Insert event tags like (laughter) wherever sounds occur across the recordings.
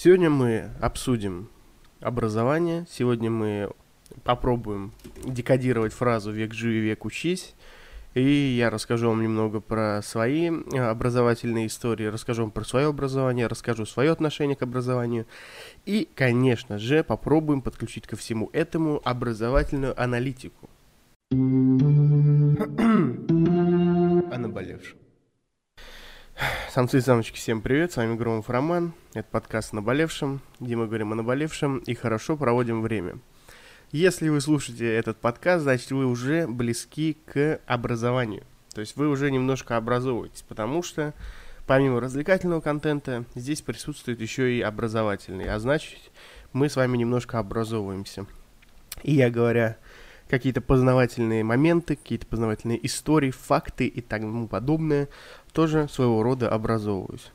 Сегодня мы обсудим образование. Сегодня мы попробуем декодировать фразу «век живи, век учись». И я расскажу вам немного про свои э, образовательные истории, расскажу вам про свое образование, расскажу свое отношение к образованию. И, конечно же, попробуем подключить ко всему этому образовательную аналитику. (clears throat) О наболевшем. Самцы и самочки, всем привет, с вами Громов Роман, это подкаст о наболевшем, где мы говорим о наболевшем и хорошо проводим время. Если вы слушаете этот подкаст, значит вы уже близки к образованию, то есть вы уже немножко образовываетесь, потому что помимо развлекательного контента здесь присутствует еще и образовательный, а значит мы с вами немножко образовываемся. И я говоря какие-то познавательные моменты, какие-то познавательные истории, факты и тому подобное, тоже своего рода образовываюсь.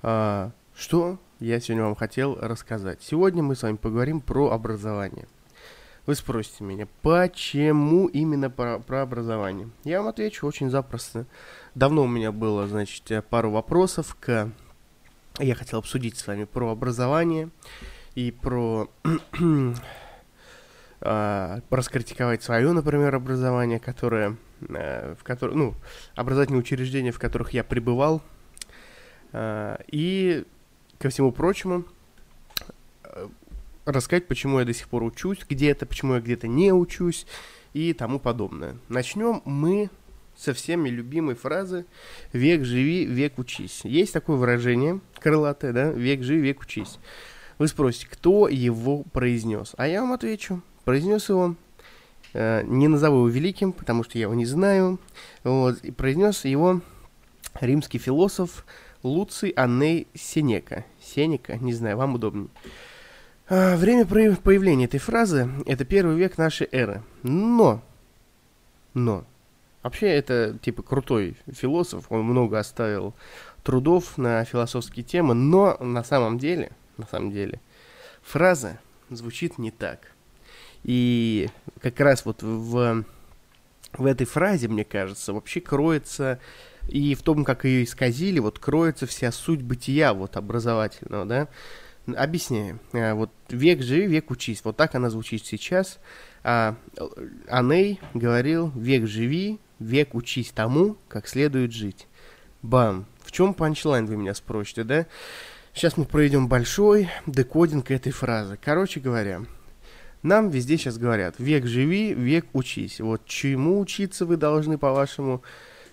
А, что я сегодня вам хотел рассказать? Сегодня мы с вами поговорим про образование. Вы спросите меня, почему именно про, про образование? Я вам отвечу очень запросто. Давно у меня было, значит, пару вопросов к... Я хотел обсудить с вами про образование и про э, (clears throat) раскритиковать свое, например, образование, которое, в котором, ну, образовательные учреждения, в которых я пребывал, э, и ко всему прочему э, рассказать, почему я до сих пор учусь где-то, почему я где-то не учусь и тому подобное. Начнем мы со всеми любимой фразы «Век живи, век учись». Есть такое выражение крылатое, да? «Век живи, век учись». Вы спросите, кто его произнес? А я вам отвечу произнес его, э, не назову его великим, потому что я его не знаю, вот, и произнес его римский философ Луций Анней Сенека. Сенека, не знаю, вам удобнее. А, время появления этой фразы – это первый век нашей эры. Но, но, вообще это типа крутой философ, он много оставил трудов на философские темы, но на самом деле, на самом деле, фраза звучит не так – и как раз вот в, в этой фразе, мне кажется, вообще кроется и в том, как ее исказили, вот кроется вся суть бытия вот образовательного, да. Объясняю. А, вот век живи, век учись. Вот так она звучит сейчас. А Аней говорил, век живи, век учись тому, как следует жить. Бам. В чем панчлайн, вы меня спросите, да? Сейчас мы проведем большой декодинг этой фразы. Короче говоря, нам везде сейчас говорят, век живи, век учись. Вот чему учиться вы должны, по-вашему,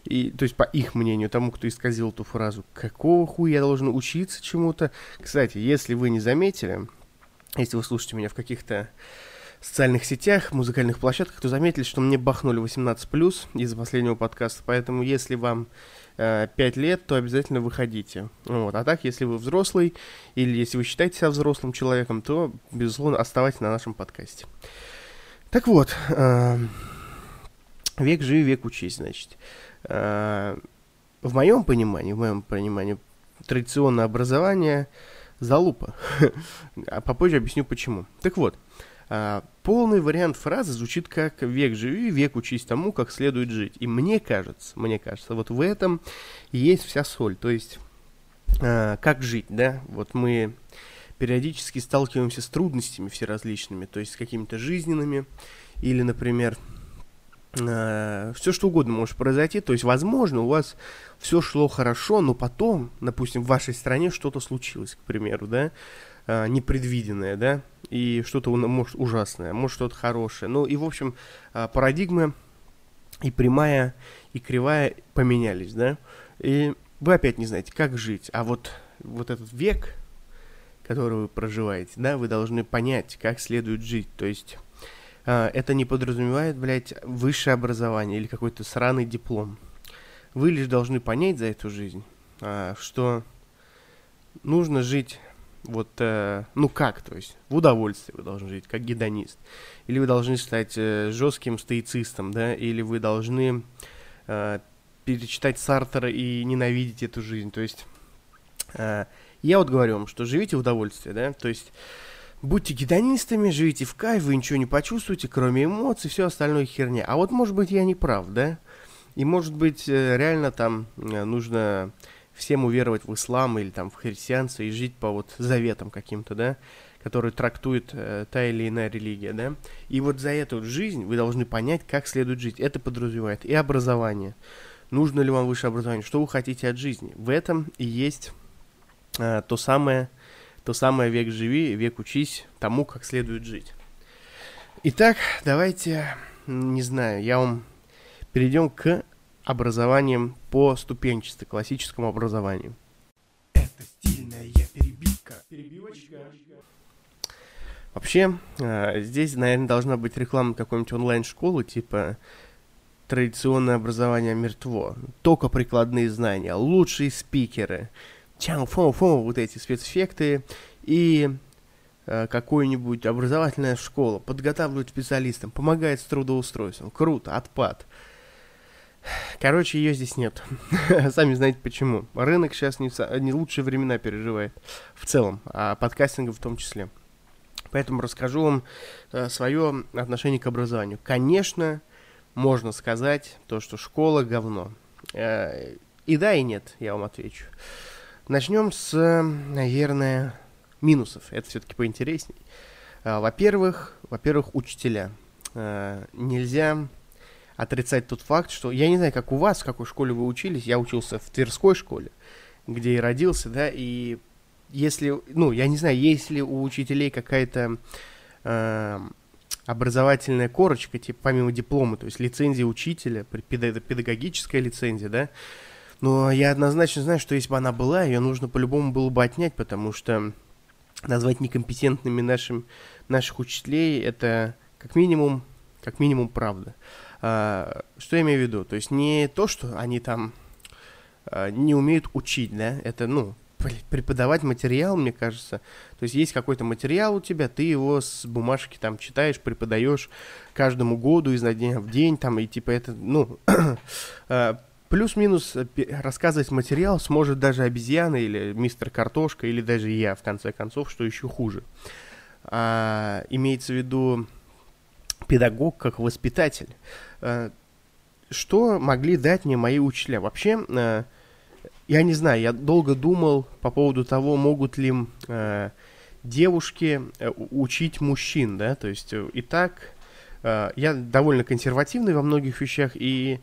и, то есть по их мнению, тому, кто исказил эту фразу, какого хуя я должен учиться чему-то. Кстати, если вы не заметили, если вы слушаете меня в каких-то социальных сетях, музыкальных площадках, то заметили, что мне бахнули 18+, из последнего подкаста, поэтому если вам э, 5 лет, то обязательно выходите. Вот. А так, если вы взрослый, или если вы считаете себя взрослым человеком, то, безусловно, оставайтесь на нашем подкасте. Так вот, э, век живи, век учись, значит. Э, в моем понимании, в моем понимании, традиционное образование залупа. (laughs) а попозже объясню почему. Так вот, полный вариант фразы звучит как «век живи, век учись тому, как следует жить». И мне кажется, мне кажется, вот в этом есть вся соль. То есть, а, как жить, да? Вот мы периодически сталкиваемся с трудностями всеразличными, то есть с какими-то жизненными, или, например, э, все что угодно может произойти. То есть, возможно, у вас все шло хорошо, но потом, допустим, в вашей стране что-то случилось, к примеру, да, э, непредвиденное, да, и что-то, может, ужасное, может, что-то хорошее. Ну, и, в общем, э, парадигмы и прямая, и кривая поменялись, да, и вы опять не знаете, как жить. А вот, вот этот век, который вы проживаете, да, вы должны понять, как следует жить. То есть а, это не подразумевает, блядь, высшее образование или какой-то сраный диплом. Вы лишь должны понять за эту жизнь, что нужно жить вот, э, ну как, то есть, в удовольствии вы должны жить, как гедонист. Или вы должны стать э, жестким стоицистом, да, или вы должны э, перечитать Сартера и ненавидеть эту жизнь. То есть, я вот говорю вам, что живите в удовольствии, да, то есть, будьте гедонистами, живите в кайф, вы ничего не почувствуете, кроме эмоций, все остальное херня. А вот, может быть, я не прав, да? И, может быть, э, реально там э, нужно всем уверовать в ислам или там в христианство и жить по вот заветам каким-то, да, который трактует э, та или иная религия, да. И вот за эту жизнь вы должны понять, как следует жить. Это подразумевает и образование. Нужно ли вам высшее образование? Что вы хотите от жизни? В этом и есть э, то самое, то самое век живи, век учись тому, как следует жить. Итак, давайте, не знаю, я вам перейдем к образованием по ступенчатости, классическому образованию. Это стильная перебивка. Перебивочка. Вообще, э, здесь, наверное, должна быть реклама какой-нибудь онлайн-школы, типа традиционное образование мертво. Только прикладные знания, лучшие спикеры, чау фо фо вот эти спецэффекты и э, какую-нибудь образовательная школа подготавливает специалистам, помогает с трудоустройством. Круто, отпад. Короче, ее здесь нет. (laughs) Сами знаете почему. Рынок сейчас не, не лучшие времена переживает в целом, а подкастинга в том числе. Поэтому расскажу вам э, свое отношение к образованию. Конечно, можно сказать то, что школа говно. Э, и да, и нет, я вам отвечу. Начнем с, наверное, минусов. Это все-таки поинтересней. Э, во-первых, во-первых, учителя. Э, нельзя отрицать тот факт, что я не знаю, как у вас, в какой школе вы учились. Я учился в Тверской школе, где и родился, да, и если, ну, я не знаю, есть ли у учителей какая-то э, образовательная корочка, типа помимо диплома, то есть лицензия учителя, педагогическая лицензия, да, но я однозначно знаю, что если бы она была, ее нужно по-любому было бы отнять, потому что назвать некомпетентными нашим, наших учителей это как минимум, как минимум правда. А, что я имею в виду? То есть не то, что они там а, не умеют учить, да, это, ну, преподавать материал, мне кажется. То есть есть какой-то материал у тебя, ты его с бумажки там читаешь, преподаешь каждому году изо дня в день, там, и типа это, ну, (clears throat) а, плюс-минус э, рассказывать материал сможет даже обезьяна или мистер Картошка, или даже я, в конце концов, что еще хуже. А, имеется в виду педагог как воспитатель. А, что могли дать мне мои учителя? Вообще, а, я не знаю, я долго думал по поводу того, могут ли э, девушки э, учить мужчин, да, то есть э, и так э, я довольно консервативный во многих вещах, и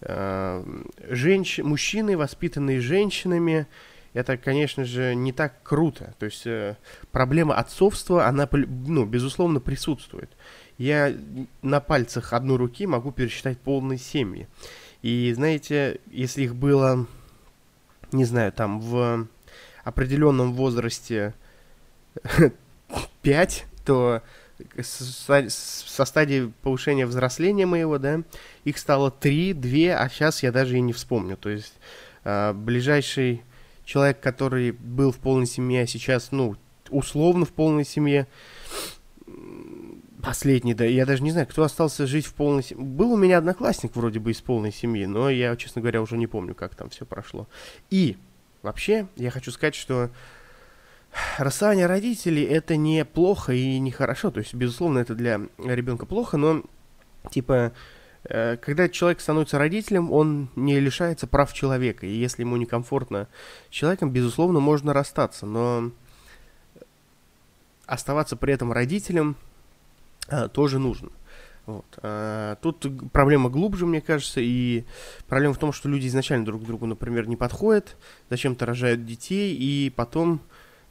э, женщ... мужчины, воспитанные женщинами, это, конечно же, не так круто. То есть э, проблема отцовства, она, ну, безусловно, присутствует. Я на пальцах одной руки могу пересчитать полные семьи. И, знаете, если их было не знаю, там в определенном возрасте (laughs) 5, то со стадии повышения взросления моего, да, их стало 3, 2, а сейчас я даже и не вспомню. То есть э, ближайший человек, который был в полной семье, а сейчас, ну, условно в полной семье, Последний, да. Я даже не знаю, кто остался жить в полной семье. Был у меня одноклассник вроде бы из полной семьи, но я, честно говоря, уже не помню, как там все прошло. И вообще, я хочу сказать, что расставание родителей это не плохо и не хорошо. То есть, безусловно, это для ребенка плохо, но типа э, когда человек становится родителем, он не лишается прав человека. И если ему некомфортно с человеком, безусловно, можно расстаться. Но оставаться при этом родителем а, тоже нужно. Вот. А, тут проблема глубже, мне кажется, и проблема в том, что люди изначально друг к другу, например, не подходят, зачем-то рожают детей, и потом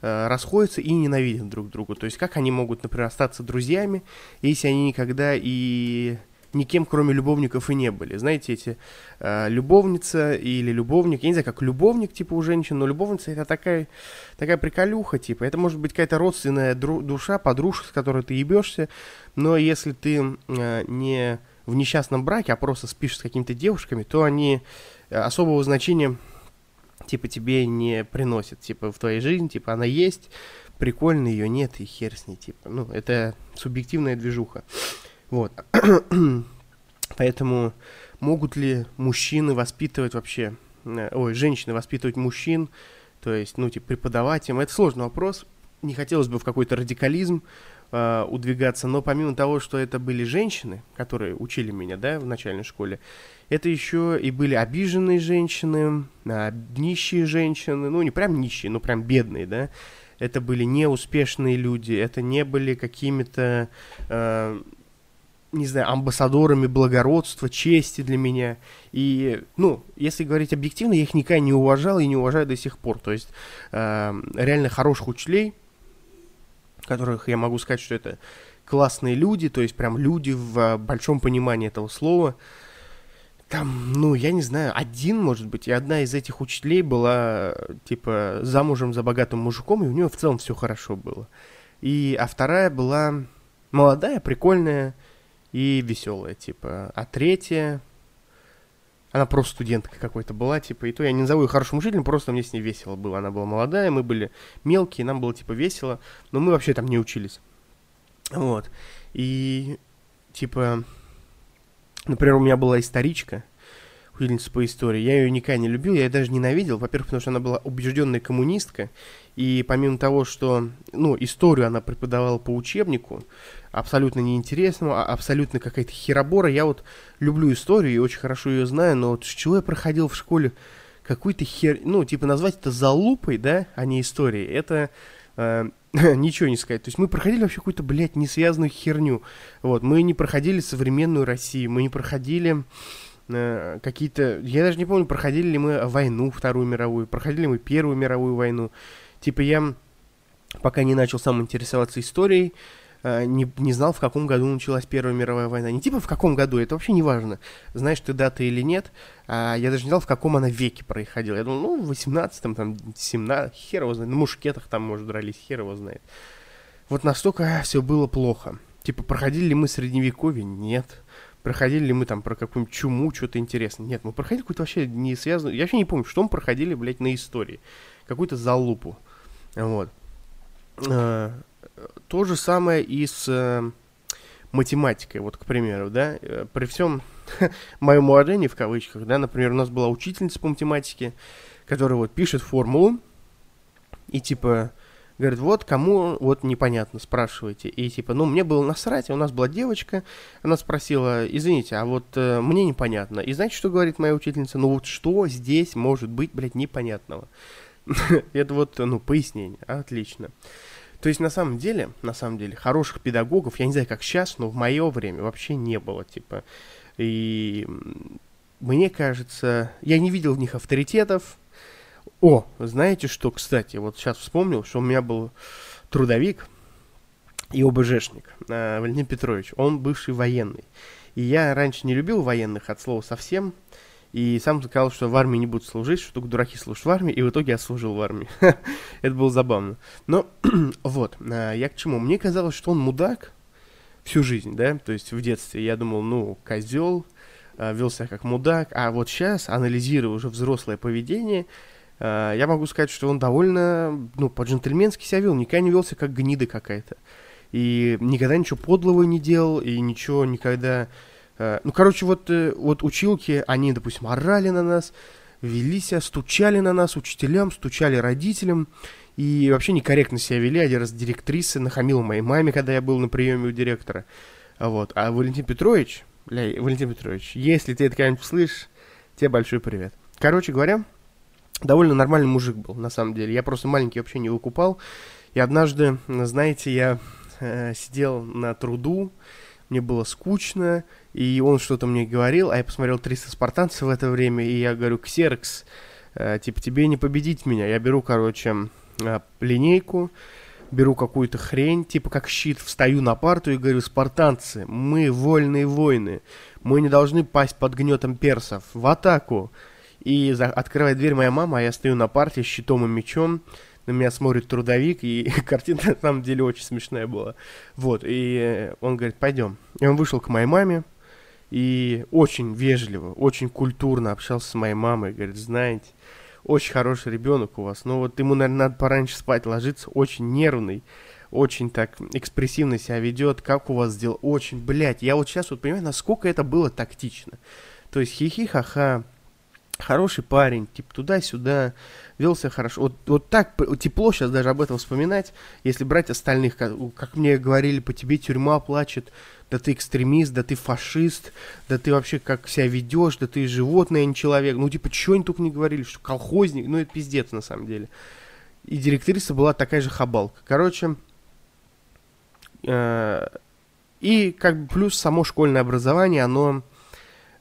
а, расходятся и ненавидят друг друга. То есть как они могут, например, остаться друзьями, если они никогда и никем, кроме любовников, и не были. Знаете, эти э, любовница или любовник, я не знаю, как любовник, типа, у женщин, но любовница это такая, такая приколюха, типа, это может быть какая-то родственная душа, подружка, с которой ты ебешься, но если ты э, не в несчастном браке, а просто спишь с какими-то девушками, то они э, особого значения, типа, тебе не приносят, типа, в твоей жизни, типа, она есть, прикольно, ее нет, и хер с ней, типа, ну, это субъективная движуха. Вот. (clears throat) Поэтому могут ли мужчины воспитывать вообще, э, ой, женщины воспитывать мужчин, то есть, ну, типа, преподавать им? Это сложный вопрос. Не хотелось бы в какой-то радикализм э, удвигаться, но помимо того, что это были женщины, которые учили меня, да, в начальной школе, это еще и были обиженные женщины, э, нищие женщины, ну, не прям нищие, но прям бедные, да, это были неуспешные люди, это не были какими-то, э, не знаю, амбассадорами благородства, чести для меня. И, ну, если говорить объективно, я их никогда не уважал и не уважаю до сих пор. То есть, э, реально хороших учителей, которых я могу сказать, что это классные люди, то есть прям люди в большом понимании этого слова. Там, ну, я не знаю, один, может быть, и одна из этих учителей была, типа, замужем за богатым мужиком, и у нее в целом все хорошо было. И, а вторая была молодая, прикольная и веселая, типа. А третья, она просто студентка какой-то была, типа, и то я не назову ее хорошим учителем, просто мне с ней весело было. Она была молодая, мы были мелкие, нам было, типа, весело, но мы вообще там не учились. Вот. И, типа, например, у меня была историчка, учительница по истории. Я ее никогда не любил, я ее даже ненавидел. Во-первых, потому что она была убежденная коммунистка. И помимо того, что, ну, историю она преподавала по учебнику, абсолютно неинтересному, а абсолютно какая-то херобора. Я вот люблю историю и очень хорошо ее знаю, но вот с чего я проходил в школе какой-то хер... Ну, типа назвать это залупой, да, а не историей, это... Э, (laughs) ничего не сказать. То есть мы проходили вообще какую-то, блядь, несвязанную херню. Вот, мы не проходили современную Россию, мы не проходили э, какие-то... Я даже не помню, проходили ли мы войну Вторую мировую, проходили ли мы Первую мировую войну. Типа я пока не начал сам интересоваться историей, э, не, не знал, в каком году началась Первая мировая война. Не типа в каком году, это вообще не важно, знаешь ты даты или нет. А я даже не знал, в каком она веке происходила. Я думал, ну, в 18-м, там, 17 хер его знает. На мушкетах там, может, дрались, хер его знает. Вот настолько все было плохо. Типа, проходили ли мы средневековье? Нет. Проходили ли мы там про какую-нибудь чуму, что-то интересное? Нет, мы проходили какую-то вообще не связанную... Я вообще не помню, что мы проходили, блядь, на истории. Какую-то залупу. Вот. А, то же самое и с э, математикой, вот, к примеру, да, э, при всем (laughs) моем уважении, в кавычках, да, например, у нас была учительница по математике, которая вот пишет формулу, и типа, говорит, вот кому вот непонятно, спрашиваете. И типа, ну, мне было насрать, у нас была девочка, она спросила, извините, а вот э, мне непонятно. И знаете, что говорит моя учительница? Ну, вот что здесь может быть, блядь, непонятного? (laughs) Это вот, ну, пояснение. Отлично. То есть, на самом деле, на самом деле, хороших педагогов, я не знаю, как сейчас, но в мое время вообще не было, типа. И мне кажется, я не видел в них авторитетов. О, знаете что, кстати, вот сейчас вспомнил, что у меня был трудовик и ОБЖшник, э, Валентин Петрович, он бывший военный. И я раньше не любил военных от слова совсем, и сам сказал, что в армии не будут служить, что только дураки служат в армии, и в итоге я служил в армии. (laughs) Это было забавно. Но (clears throat) вот, а, я к чему? Мне казалось, что он мудак всю жизнь, да, то есть в детстве я думал, ну, козел, а, вел себя как мудак, а вот сейчас, анализируя уже взрослое поведение, а, я могу сказать, что он довольно, ну, по-джентльменски себя вел, никогда не велся как гнида какая-то. И никогда ничего подлого не делал, и ничего никогда ну, короче, вот, э, вот училки, они, допустим, орали на нас, вели себя, стучали на нас, учителям, стучали родителям, и вообще некорректно себя вели. Один раз директриса нахамила моей маме, когда я был на приеме у директора. Вот. А Валентин Петрович, бля, Валентин Петрович, если ты это когда-нибудь слышишь, тебе большой привет. Короче говоря, довольно нормальный мужик был, на самом деле. Я просто маленький вообще не выкупал. И однажды, знаете, я э, сидел на труду, мне было скучно, и он что-то мне говорил, а я посмотрел 300 спартанцев в это время, и я говорю, Ксеркс, э, типа, тебе не победить меня. Я беру, короче, э, линейку, беру какую-то хрень, типа как щит, встаю на парту и говорю, спартанцы, мы вольные воины, мы не должны пасть под гнетом персов, в атаку. И за... открывает дверь моя мама, а я стою на парте с щитом и мечом, на меня смотрит трудовик, и (laughs) картина на самом деле очень смешная была. Вот, и он говорит, пойдем. И он вышел к моей маме, и очень вежливо, очень культурно общался с моей мамой, говорит, знаете, очень хороший ребенок у вас, но вот ему, наверное, надо пораньше спать ложиться, очень нервный, очень так экспрессивно себя ведет, как у вас сделал, очень, блядь, я вот сейчас вот понимаю, насколько это было тактично. То есть хихи-ха-ха, хороший парень, типа туда-сюда, вел себя хорошо. Вот, вот так тепло сейчас даже об этом вспоминать, если брать остальных, как, как мне говорили, по тебе тюрьма плачет, да ты экстремист, да ты фашист, да ты вообще как себя ведешь, да ты животное, а не человек. Ну, типа, что они только не говорили, что колхозник, ну, это пиздец на самом деле. И директриса была такая же хабалка. Короче, э, и как бы плюс само школьное образование, оно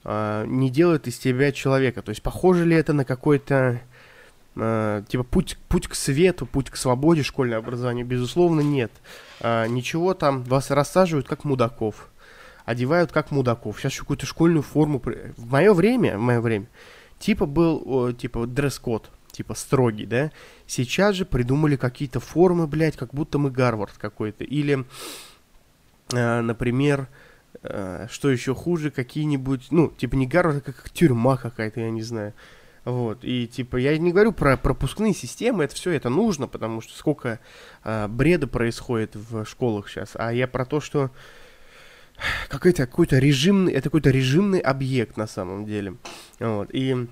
э, не делает из тебя человека. То есть похоже ли это на какой-то э, типа путь, путь к свету, путь к свободе школьное образование? Безусловно, нет. Э, ничего там, вас рассаживают как мудаков, одевают как мудаков. Сейчас еще какую-то школьную форму. В мое время, в мое время, типа был, о, типа дресс-код, типа строгий, да? Сейчас же придумали какие-то формы, блядь, как будто мы Гарвард какой-то. Или, э, например, э, что еще хуже, какие-нибудь, ну, типа не Гарвард, а как тюрьма какая-то, я не знаю. Вот, и типа я не говорю про пропускные системы, это все это нужно, потому что сколько э, бреда происходит в школах сейчас, а я про то, что какой-то какой-то режимный, это какой-то режимный объект на самом деле. Вот, и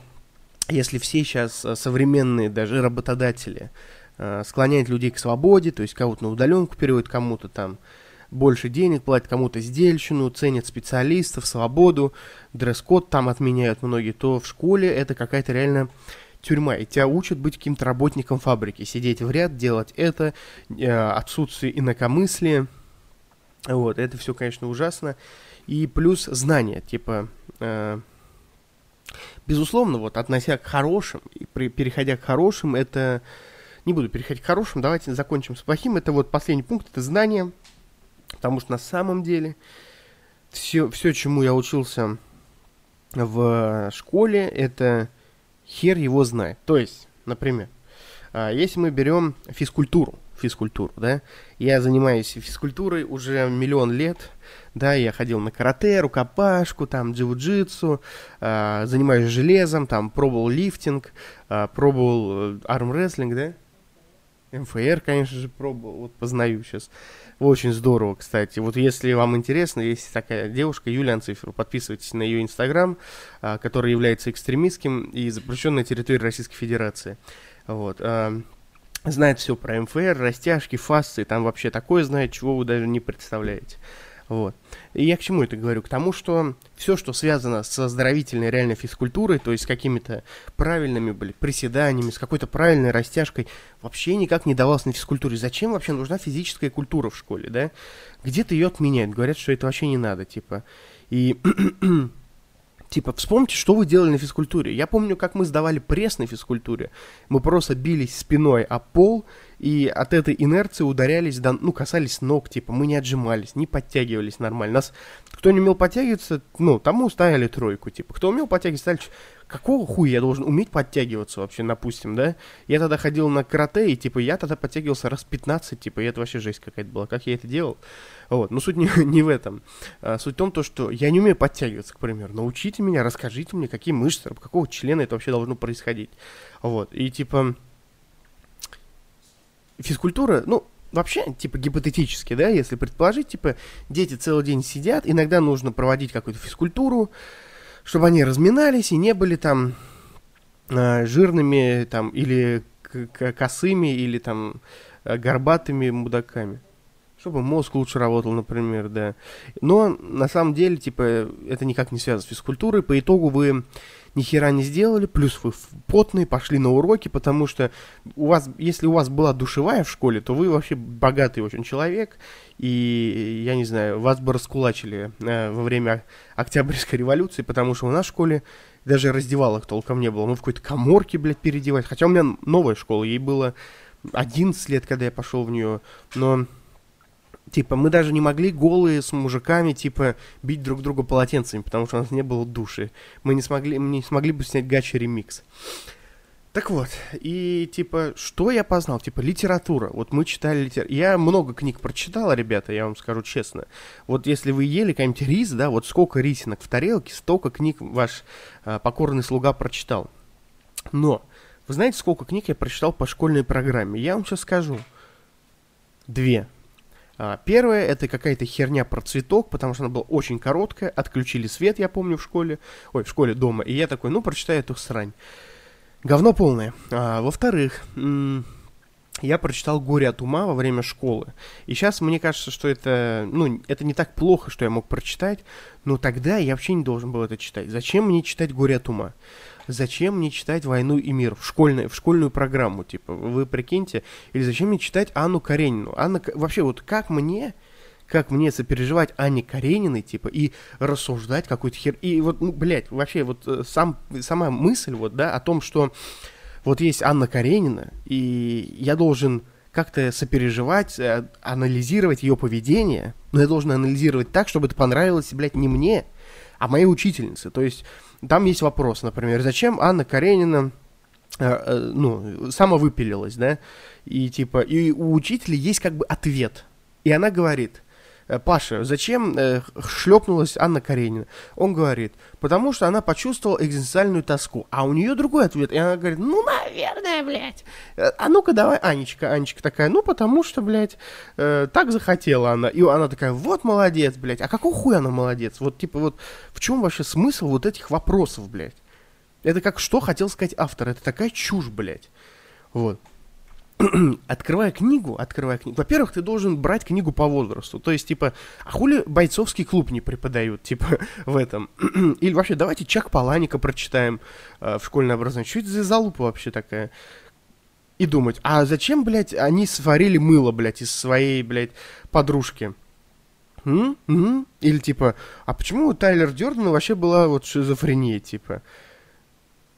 если все сейчас э, современные даже работодатели э, склоняют людей к свободе, то есть кого-то на удаленку переводят, кому-то там больше денег платят, кому-то сдельщину, ценят специалистов, свободу, дресс-код там отменяют многие, то в школе это какая-то реально тюрьма, и тебя учат быть каким-то работником фабрики, сидеть в ряд, делать это, э, отсутствие инакомыслия, вот, это все, конечно, ужасно, и плюс знания, типа, э, безусловно, вот, относя к хорошим, и при, переходя к хорошим, это, не буду переходить к хорошим, давайте закончим с плохим, это вот последний пункт, это знания, Потому что на самом деле все, все, чему я учился в школе, это хер его знает. То есть, например, а, если мы берем физкультуру, физкультуру, да, я занимаюсь физкультурой уже миллион лет, да, я ходил на карате, рукопашку, там, джиу-джитсу, э, занимаюсь железом, там, пробовал лифтинг, э, пробовал армрестлинг, да, МФР, конечно же, пробовал, вот познаю сейчас. Очень здорово, кстати. Вот если вам интересно, есть такая девушка, Юлия Анцифер, подписывайтесь на ее инстаграм, а, который является экстремистским и запрещен на территории Российской Федерации. Вот. А, знает все про МФР, растяжки, фасции, там вообще такое знает, чего вы даже не представляете. Вот. И я к чему это говорю? К тому, что все, что связано с оздоровительной реальной физкультурой, то есть с какими-то правильными были приседаниями, с какой-то правильной растяжкой, вообще никак не давалось на физкультуре. Зачем вообще нужна физическая культура в школе, да? Где-то ее отменяют, говорят, что это вообще не надо, типа. И (clears throat) Типа, вспомните, что вы делали на физкультуре. Я помню, как мы сдавали пресс на физкультуре. Мы просто бились спиной о пол, и от этой инерции ударялись, до, ну, касались ног, типа, мы не отжимались, не подтягивались нормально. Нас, кто не умел подтягиваться, ну, тому ставили тройку, типа. Кто умел подтягиваться, ставили какого хуя я должен уметь подтягиваться вообще, допустим, да? Я тогда ходил на карате, и, типа, я тогда подтягивался раз 15, типа, и это вообще жесть какая-то была, как я это делал. Вот, но суть не, (laughs) не в этом. А, суть в том, то, что я не умею подтягиваться, к примеру. Научите меня, расскажите мне, какие мышцы, какого члена это вообще должно происходить. Вот, и, типа, физкультура, ну, вообще, типа, гипотетически, да, если предположить, типа, дети целый день сидят, иногда нужно проводить какую-то физкультуру, чтобы они разминались и не были там э, жирными там или косыми или там э, горбатыми мудаками. Чтобы мозг лучше работал, например, да. Но на самом деле, типа, это никак не связано с физкультурой. По итогу вы ни хера не сделали, плюс вы потные, пошли на уроки, потому что у вас, если у вас была душевая в школе, то вы вообще богатый очень человек, и, я не знаю, вас бы раскулачили э, во время Октябрьской революции, потому что у нас в школе даже раздевалок толком не было. Мы в какой-то коморке, блядь, переодевались. Хотя у меня новая школа, ей было 11 лет, когда я пошел в нее, но Типа, мы даже не могли голые с мужиками, типа, бить друг друга полотенцами, потому что у нас не было души. Мы не смогли, мы не смогли бы снять гачи ремикс. Так вот, и типа, что я познал? Типа, литература. Вот мы читали литературу. Я много книг прочитал, ребята, я вам скажу честно. Вот если вы ели какой-нибудь рис, да, вот сколько рисинок в тарелке, столько книг ваш а, покорный слуга прочитал. Но, вы знаете, сколько книг я прочитал по школьной программе? Я вам сейчас скажу. Две. А, первое, это какая-то херня про цветок, потому что она была очень короткая, отключили свет, я помню, в школе, ой, в школе дома, и я такой, ну, прочитаю эту срань. Говно полное. А, во-вторых, я прочитал «Горе от ума» во время школы. И сейчас мне кажется, что это, ну, это не так плохо, что я мог прочитать, но тогда я вообще не должен был это читать. Зачем мне читать «Горе от ума»? Зачем мне читать «Войну и мир» в, школьной, в школьную программу, типа, вы прикиньте? Или зачем мне читать Анну Каренину? Анна, вообще, вот как мне как мне сопереживать Анне Карениной, типа, и рассуждать какой-то хер... И вот, ну, блядь, вообще, вот э, сам, сама мысль, вот, да, о том, что вот есть Анна Каренина, и я должен как-то сопереживать, э, анализировать ее поведение, но я должен анализировать так, чтобы это понравилось, блядь, не мне, а моей учительнице. То есть там есть вопрос, например, зачем Анна Каренина э, э, ну, самовыпилилась, да, и типа, и у учителя есть как бы ответ, и она говорит, Паша, зачем э, шлепнулась Анна Каренина? Он говорит, потому что она почувствовала экзистенциальную тоску. А у нее другой ответ. И она говорит, ну, наверное, блядь. Э, а ну-ка давай, Анечка. Анечка такая, ну, потому что, блядь, э, так захотела она. И она такая, вот молодец, блядь. А какой хуй она молодец? Вот, типа, вот в чем вообще смысл вот этих вопросов, блядь? Это как что хотел сказать автор. Это такая чушь, блядь. Вот. (clears throat) открывая книгу, открывая книгу, во-первых, ты должен брать книгу по возрасту. То есть, типа, а хули бойцовский клуб не преподают, (laughs) типа, в этом? (clears throat) Или вообще, давайте Чак Паланика прочитаем э, в школьное образование. Что это за залупа вообще такая? И думать, а зачем, блядь, они сварили мыло, блядь, из своей, блядь, подружки? М? М? Или типа, а почему у Тайлер Дёрдена вообще была вот шизофрения, типа?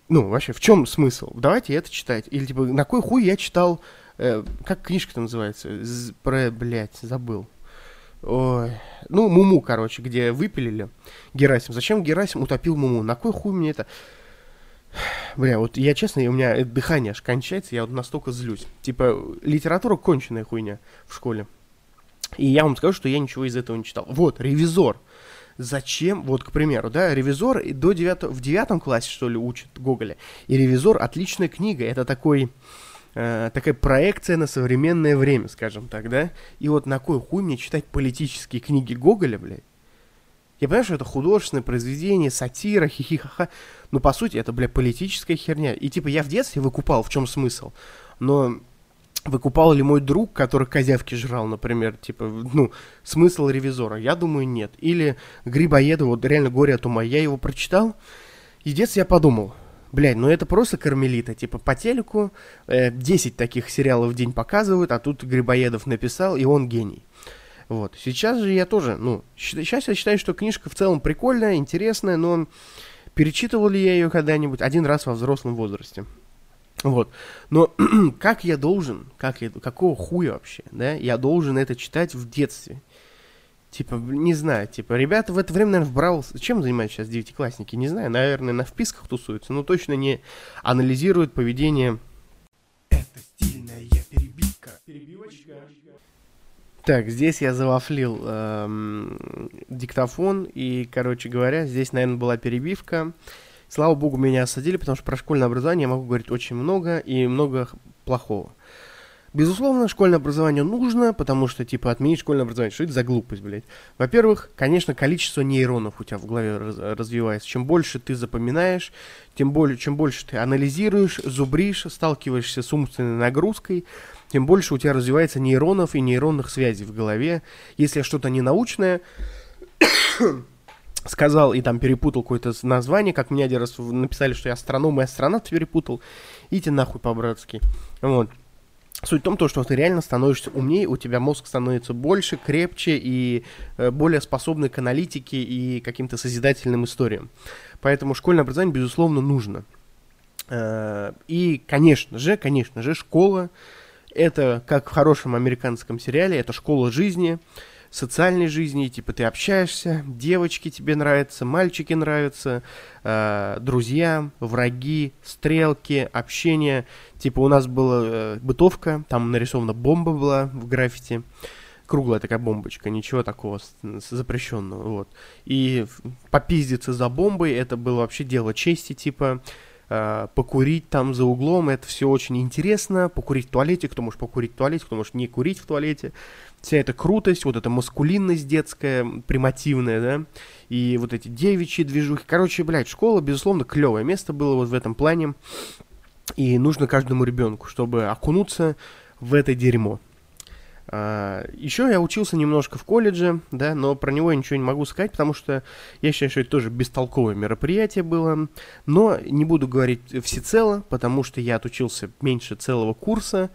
Ну, вообще, в чем смысл? Давайте это читать. Или, типа, на кой хуй я читал... Э, как книжка-то называется? З про, блядь, забыл. Ой. Ну, Муму, короче, где выпилили Герасим. Зачем Герасим утопил Муму? На кой хуй мне это... Бля, вот я честно, у меня дыхание аж кончается, я вот настолько злюсь. Типа, литература конченая хуйня в школе. И я вам скажу, что я ничего из этого не читал. Вот, ревизор зачем, вот, к примеру, да, «Ревизор» до 9, в девятом классе, что ли, учат Гоголя, и «Ревизор» — отличная книга, это такой, э, такая проекция на современное время, скажем так, да, и вот на кой хуй мне читать политические книги Гоголя, блядь? Я понимаю, что это художественное произведение, сатира, хихихаха, но по сути это, бля, политическая херня. И типа я в детстве выкупал, в чем смысл. Но Выкупал ли мой друг, который козявки жрал, например, типа, ну, смысл ревизора? Я думаю, нет. Или Грибоеда, вот реально «Горе от ума». Я его прочитал, и в детстве я подумал, блядь, ну это просто кармелита. Типа по телеку э, 10 таких сериалов в день показывают, а тут Грибоедов написал, и он гений. Вот. Сейчас же я тоже, ну, сейчас я считаю, что книжка в целом прикольная, интересная, но перечитывал ли я ее когда-нибудь один раз во взрослом возрасте? Вот. Но (clears throat) как я должен, как я, какого хуя вообще, да, я должен это читать в детстве? Типа, не знаю, типа, ребята в это время, наверное, в Бравл... Чем занимаются сейчас девятиклассники? Не знаю, наверное, на вписках тусуются, но точно не анализируют поведение... Это стильная перебивка. Перебивочка. Так, здесь я завафлил эм, диктофон, и, короче говоря, здесь, наверное, была перебивка. Слава богу, меня осадили, потому что про школьное образование я могу говорить очень много и много плохого. Безусловно, школьное образование нужно, потому что, типа, отменить школьное образование, что это за глупость, блядь? Во-первых, конечно, количество нейронов у тебя в голове раз развивается. Чем больше ты запоминаешь, тем более, чем больше ты анализируешь, зубришь, сталкиваешься с умственной нагрузкой, тем больше у тебя развивается нейронов и нейронных связей в голове. Если что-то ненаучное, сказал и там перепутал какое-то название, как мне один раз написали, что я астроном и астронавт перепутал. Идите нахуй по-братски. Вот. Суть в том, то, что ты реально становишься умнее, у тебя мозг становится больше, крепче и э, более способный к аналитике и каким-то созидательным историям. Поэтому школьное образование, безусловно, нужно. Э, и, конечно же, конечно же, школа это, как в хорошем американском сериале, это школа жизни, социальной жизни, типа ты общаешься, девочки тебе нравятся, мальчики нравятся, э, друзья, враги, стрелки, общение. Типа у нас была э, бытовка, там нарисована бомба была в граффити, круглая такая бомбочка, ничего такого запрещенного, вот. И попиздиться за бомбой, это было вообще дело чести, типа, э, покурить там за углом, это все очень интересно, покурить в туалете, кто может покурить в туалете, кто может не курить в туалете, вся эта крутость, вот эта маскулинность детская, примативная, да, и вот эти девичьи движухи. Короче, блядь, школа, безусловно, клевое место было вот в этом плане, и нужно каждому ребенку, чтобы окунуться в это дерьмо. А, еще я учился немножко в колледже, да, но про него я ничего не могу сказать, потому что я считаю, что это тоже бестолковое мероприятие было. Но не буду говорить всецело, потому что я отучился меньше целого курса.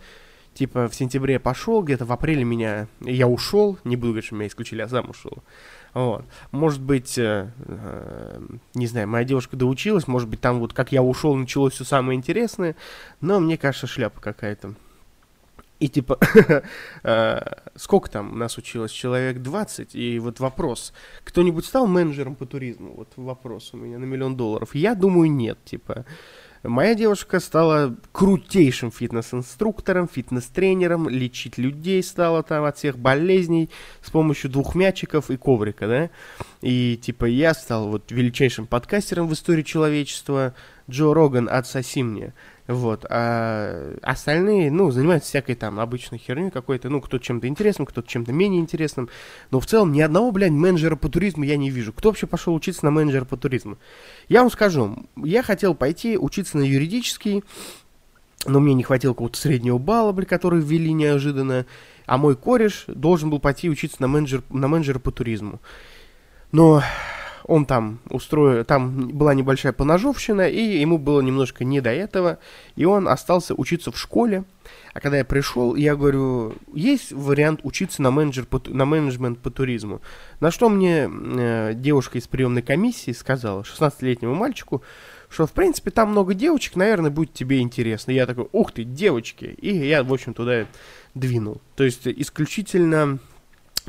Типа в сентябре пошел, где-то в апреле меня... Я ушел, не буду говорить, что меня исключили, а сам ушел. Вот. Может быть, э, э, не знаю, моя девушка доучилась, может быть, там вот как я ушел, началось все самое интересное, но мне кажется, шляпа какая-то. И типа, (laughs) э, сколько там нас училось? Человек 20. И вот вопрос, кто-нибудь стал менеджером по туризму? Вот вопрос у меня на миллион долларов. Я думаю, нет. Типа, моя девушка стала крутейшим фитнес-инструктором, фитнес-тренером, лечить людей стала там от всех болезней с помощью двух мячиков и коврика, да? И типа я стал вот величайшим подкастером в истории человечества. Джо Роган, отсоси мне. Вот. А остальные, ну, занимаются всякой там обычной херней какой-то. Ну, кто-то чем-то интересным, кто-то чем-то менее интересным. Но в целом ни одного, блядь, менеджера по туризму я не вижу. Кто вообще пошел учиться на менеджера по туризму? Я вам скажу, я хотел пойти учиться на юридический, но мне не хватило какого-то среднего балла, блядь, который ввели неожиданно. А мой кореш должен был пойти учиться на, менеджер, на менеджера по туризму. Но он там устроил, там была небольшая поножовщина, и ему было немножко не до этого, и он остался учиться в школе. А когда я пришел, я говорю, есть вариант учиться на, менеджер по, на менеджмент по туризму. На что мне э, девушка из приемной комиссии сказала, 16-летнему мальчику, что, в принципе, там много девочек, наверное, будет тебе интересно. Я такой, ух ты, девочки. И я, в общем, туда двинул. То есть исключительно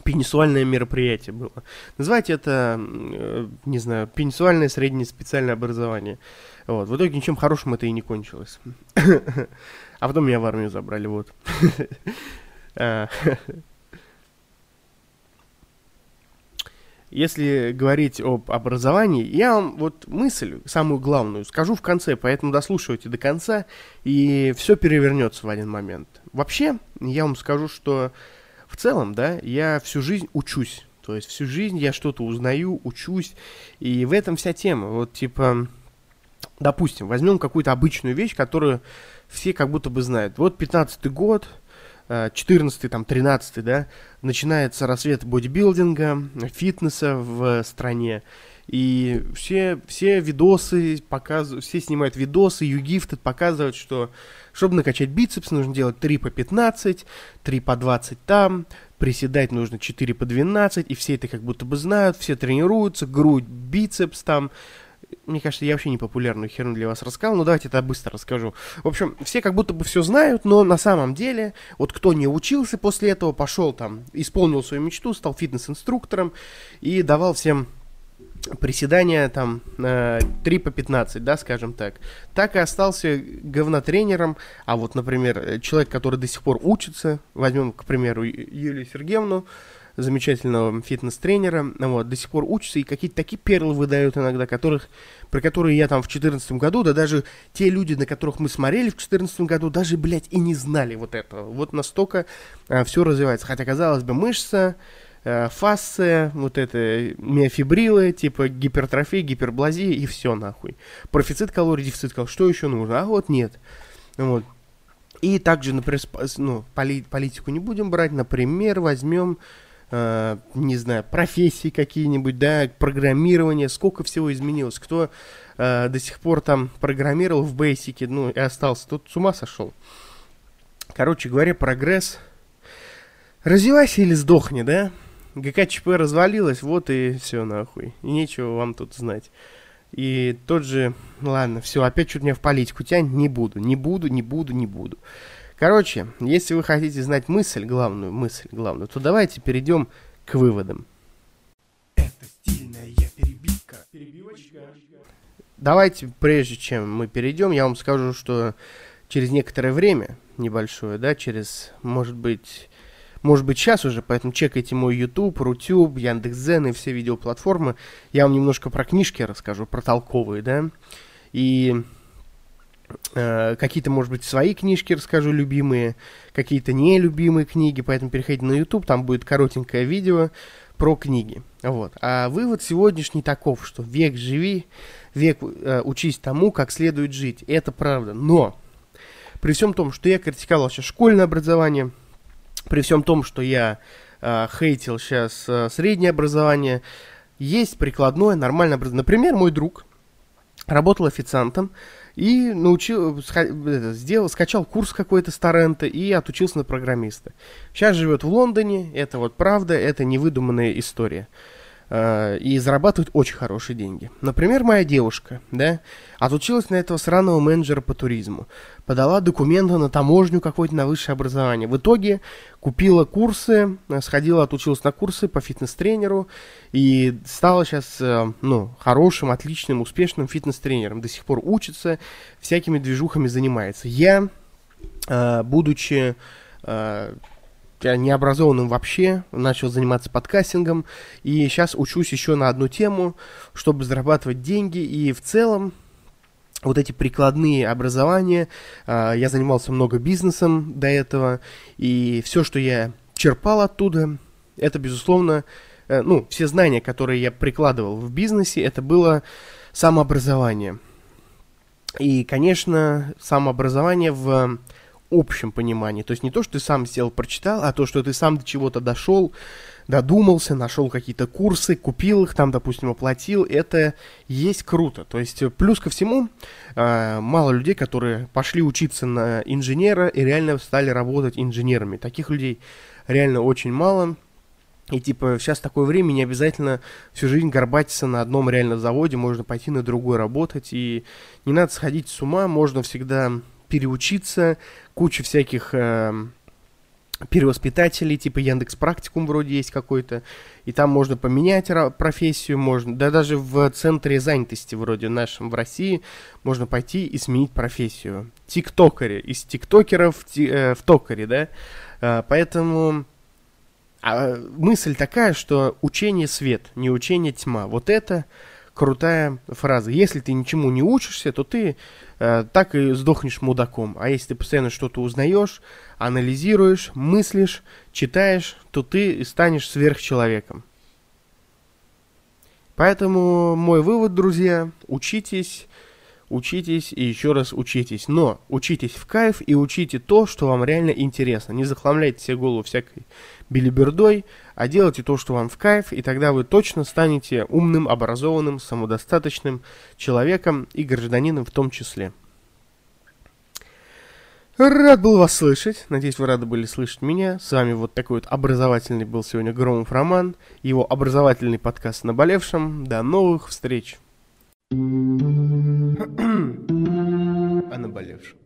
пенисуальное мероприятие было. Называйте это, э, не знаю, пенисуальное среднее специальное образование. Вот. В итоге ничем хорошим это и не кончилось. (laughs) А потом меня в армию забрали, вот. (laughs) А. Если говорить об образовании, я вам вот мысль, самую главную, скажу в конце, поэтому дослушивайте до конца, и все перевернется в один момент. Вообще, я вам скажу, что в целом, да, я всю жизнь учусь. То есть всю жизнь я что-то узнаю, учусь. И в этом вся тема. Вот типа, допустим, возьмем какую-то обычную вещь, которую все как будто бы знают. Вот 15-й год, 14 э, там, 13 да, начинается рассвет бодибилдинга, фитнеса в стране. И все, все видосы показывают, все снимают видосы, югифты показывают, что чтобы накачать бицепс, нужно делать 3 по 15, 3 по 20 там, приседать нужно 4 по 12, и все это как будто бы знают, все тренируются, грудь, бицепс там. Мне кажется, я вообще не популярную херню для вас рассказал, но давайте это быстро расскажу. В общем, все как будто бы все знают, но на самом деле, вот кто не учился после этого, пошел там, исполнил свою мечту, стал фитнес-инструктором и давал всем приседания там э, 3 по 15, да, скажем так, так и остался говнотренером, а вот, например, человек, который до сих пор учится, возьмем, к примеру, Юлию Сергеевну, замечательного фитнес-тренера, вот, до сих пор учится и какие-то такие перлы выдают иногда, которых, про которые я там в 2014 году, да даже те люди, на которых мы смотрели в 2014 году, даже, блядь, и не знали вот этого. Вот настолько э, все развивается. Хотя, казалось бы, мышца, э, фасция, вот это миофибрилы, типа гипертрофия, гиперблазия и все нахуй. Профицит калорий, дефицит калорий, что еще нужно? А вот нет. Вот. И также, например, ну, поли политику не будем брать, например, возьмем, э, не знаю, профессии какие-нибудь, да, программирование, сколько всего изменилось, кто э, до сих пор там программировал в Basic, ну, и остался, тут с ума сошел. Короче говоря, прогресс. Развивайся или сдохни, да? ГКЧП развалилась, вот и все нахуй. И нечего вам тут знать. И тот же, ладно, все, опять чуть меня в политику тянет, не буду, не буду, не буду, не буду. Короче, если вы хотите знать мысль, главную мысль, главную, то давайте перейдем к выводам. Это стильная перебивка. Перебивочка. Давайте, прежде чем мы перейдем, я вам скажу, что через некоторое время, небольшое, да, через, может быть, может быть, сейчас уже, поэтому чекайте мой YouTube, Рутюб, Яндекс.Зен и все видеоплатформы. Я вам немножко про книжки расскажу, про толковые, да. И Э, какие-то, может быть, свои книжки расскажу, любимые, какие-то нелюбимые книги, поэтому переходите на YouTube, там будет коротенькое видео про книги. Вот. А вывод сегодняшний таков, что век живи, век э, учись тому, как следует жить. Это правда. Но при всем том, что я критиковал сейчас школьное образование, при всем том, что я э, хейтил сейчас э, среднее образование, есть прикладное, нормальное образование. Например, мой друг работал официантом и научил, сделал, скачал курс какой-то с торрента и отучился на программиста. Сейчас живет в Лондоне, это вот правда, это невыдуманная история. Э, и зарабатывает очень хорошие деньги. Например, моя девушка, да, отучилась на этого сраного менеджера по туризму, подала документы на таможню какое-то на высшее образование. В итоге купила курсы, э, сходила, отучилась на курсы по фитнес-тренеру и стала сейчас, э, ну, хорошим, отличным, успешным фитнес-тренером. До сих пор учится, всякими движухами занимается. Я, будучи необразованным вообще, начал заниматься подкастингом, и сейчас учусь еще на одну тему, чтобы зарабатывать деньги, и в целом вот эти прикладные образования, э, я занимался много бизнесом до этого, и все, что я черпал оттуда, это, безусловно, э, ну, все знания, которые я прикладывал в бизнесе, это было самообразование. И, конечно, самообразование в общем понимании. То есть не то, что ты сам сделал, прочитал, а то, что ты сам до чего-то дошел, додумался, нашел какие-то курсы, купил их, там, допустим, оплатил. Это есть круто. То есть плюс ко всему, э, мало людей, которые пошли учиться на инженера и реально стали работать инженерами. Таких людей реально очень мало. И типа сейчас такое время, не обязательно всю жизнь горбатиться на одном реально заводе, можно пойти на другой работать, и не надо сходить с ума, можно всегда переучиться, куча всяких э, перевоспитателей, типа Яндекс Практикум вроде есть какой-то, и там можно поменять профессию, можно, да даже в центре занятости вроде нашем в России можно пойти и сменить профессию. Тиктокеры, из тиктокеров ти, э, в токаре, да, э, поэтому а, мысль такая, что учение свет, не учение тьма, вот это крутая фраза. Если ты ничему не учишься, то ты так и сдохнешь мудаком. А если ты постоянно что-то узнаешь, анализируешь, мыслишь, читаешь, то ты станешь сверхчеловеком. Поэтому мой вывод, друзья, учитесь, учитесь и еще раз учитесь. Но учитесь в кайф и учите то, что вам реально интересно. Не захламляйте себе голову всякой билибердой, а делайте то, что вам в кайф, и тогда вы точно станете умным, образованным, самодостаточным человеком и гражданином в том числе. Рад был вас слышать. Надеюсь, вы рады были слышать меня. С вами вот такой вот образовательный был сегодня Громов Роман. Его образовательный подкаст «Наболевшем». До новых встреч. (clears throat) О наболевшем.